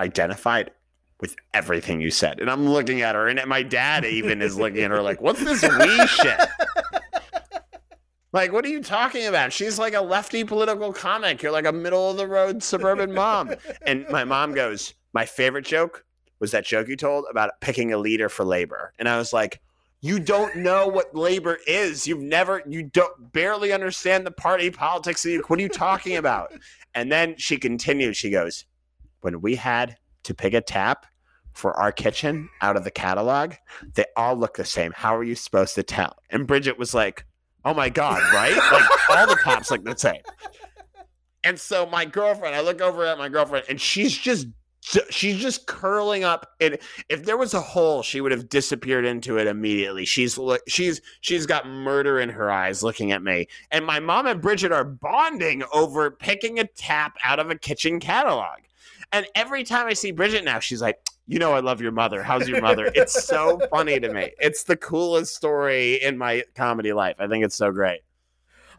identified with everything you said. And I'm looking at her, and my dad even is looking at her like, what's this wee shit? Like, what are you talking about? She's like a lefty political comic. You're like a middle of the road suburban mom. And my mom goes, My favorite joke was that joke you told about picking a leader for labor. And I was like, you don't know what labor is. You've never, you don't barely understand the party politics. What are you talking about? And then she continued. She goes, When we had to pick a tap for our kitchen out of the catalog, they all look the same. How are you supposed to tell? And Bridget was like, Oh my God, right? like all the taps look the same. And so my girlfriend, I look over at my girlfriend and she's just she's just curling up and if there was a hole she would have disappeared into it immediately she's she's she's got murder in her eyes looking at me and my mom and bridget are bonding over picking a tap out of a kitchen catalog and every time I see Bridget now, she's like, you know, I love your mother. How's your mother? It's so funny to me. It's the coolest story in my comedy life. I think it's so great.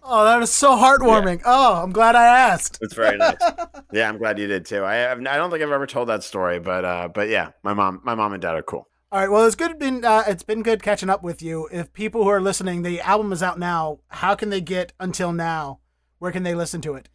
Oh, that was so heartwarming. Yeah. Oh, I'm glad I asked. It's very nice. yeah, I'm glad you did too. I I don't think I've ever told that story, but uh, but yeah, my mom, my mom and dad are cool. All right. Well, it's good. Been uh, it's been good catching up with you. If people who are listening, the album is out now. How can they get until now? Where can they listen to it?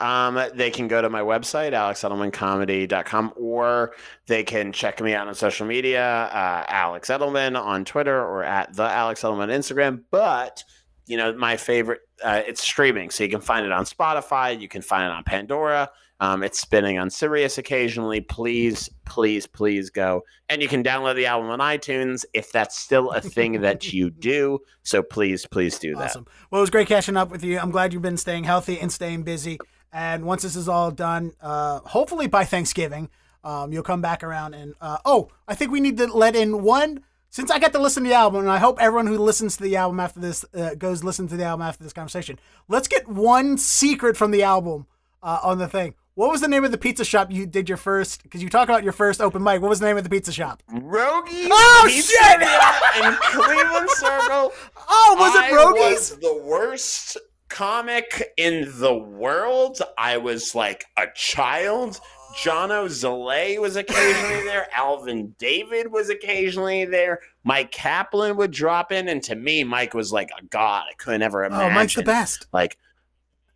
Um, they can go to my website, alexedelmancomedy.com, or they can check me out on social media, uh, Alex Edelman on Twitter or at the Alex Edelman Instagram. But, you know, my favorite, uh, it's streaming. So you can find it on Spotify, you can find it on Pandora. Um, it's spinning on Sirius occasionally. Please, please, please go. And you can download the album on iTunes if that's still a thing that you do. So please, please do that. Awesome. Well, it was great catching up with you. I'm glad you've been staying healthy and staying busy. And once this is all done, uh, hopefully by Thanksgiving, um, you'll come back around and uh, oh, I think we need to let in one. Since I got to listen to the album, and I hope everyone who listens to the album after this uh, goes listen to the album after this conversation. Let's get one secret from the album uh, on the thing. What was the name of the pizza shop you did your first? Because you talk about your first open mic. What was the name of the pizza shop? Rogies. Oh pizza shit! in Cleveland Circle. Oh, was it Rogies? Was the worst comic in the world. I was like a child. Jono Zalay was occasionally there. Alvin David was occasionally there. Mike Kaplan would drop in, and to me, Mike was like a god. I couldn't ever imagine. Oh, Mike's the best. Like,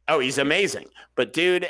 oh, he's amazing. But dude,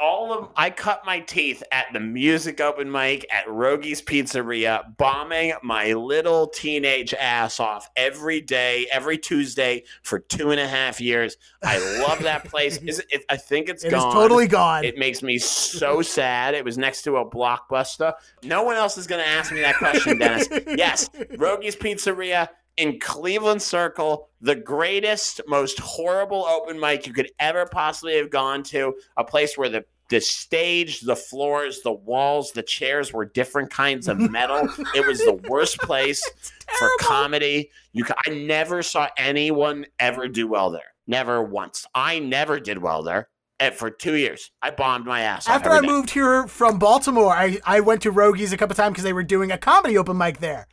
all of I cut my teeth at the music open mic at Rogi's Pizzeria, bombing my little teenage ass off every day, every Tuesday for two and a half years. I love that place. Is it, I think it's it gone. totally gone. It makes me so sad. It was next to a blockbuster. No one else is going to ask me that question, Dennis. yes, Rogi's Pizzeria in Cleveland Circle, the greatest, most horrible open mic you could ever possibly have gone to, a place where the the stage, the floors, the walls, the chairs were different kinds of metal. it was the worst place for comedy. You, I never saw anyone ever do well there. Never once. I never did well there. And for two years, I bombed my ass. After I moved here from Baltimore, I, I went to Rogi's a couple times because they were doing a comedy open mic there.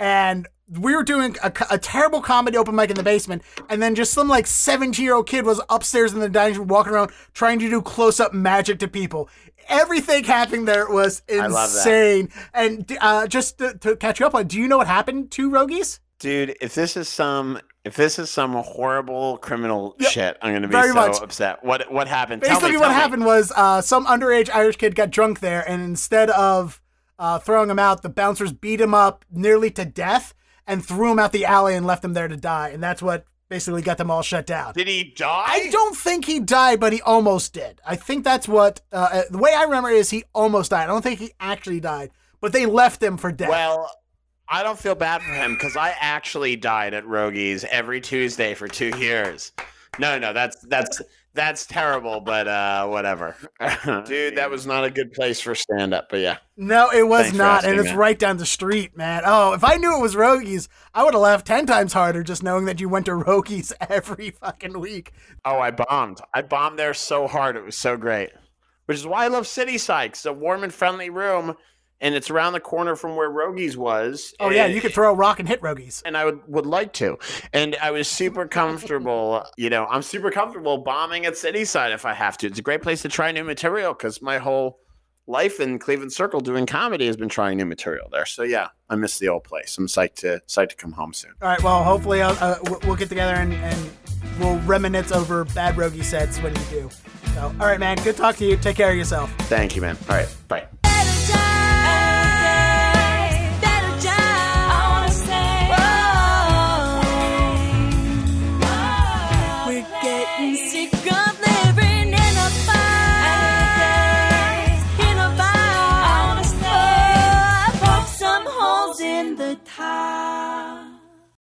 And we were doing a, a, terrible comedy open mic in the basement, and then just some like 17 year old kid was upstairs in the dining room walking around trying to do close up magic to people. Everything happening there was insane. And uh, just to, to, catch you up on, do you know what happened to Rogies? Dude, if this is some if this is some horrible criminal yep, shit, I'm going to be so much. upset. What what happened? Basically, me, what me. happened was uh, some underage Irish kid got drunk there, and instead of uh, throwing him out, the bouncers beat him up nearly to death and threw him out the alley and left him there to die. And that's what basically got them all shut down. Did he die? I don't think he died, but he almost did. I think that's what uh, uh, the way I remember is he almost died. I don't think he actually died, but they left him for death. Well, I don't feel bad for him because I actually died at Rogies every Tuesday for two years. No, no, that's that's that's terrible, but uh, whatever. Dude, that was not a good place for stand up, but yeah. No, it was Thanks not, and it's right down the street, man. Oh, if I knew it was Rogies, I would have laughed ten times harder just knowing that you went to Rogies every fucking week. Oh, I bombed. I bombed there so hard. It was so great. Which is why I love Cityside, It's a warm and friendly room and it's around the corner from where Rogies was. Oh yeah, you could throw a rock and hit Rogies. And I would would like to. And I was super comfortable. you know, I'm super comfortable bombing at Cityside if I have to. It's a great place to try new material because my whole life in Cleveland Circle doing comedy has been trying new material there. So yeah, I miss the old place. I'm psyched to psyched to come home soon. All right. Well, hopefully uh, uh we'll get together and, and we'll reminisce over bad Rogie sets when you do. So, all right, man. Good talk to you. Take care of yourself. Thank you, man. All right. Bye.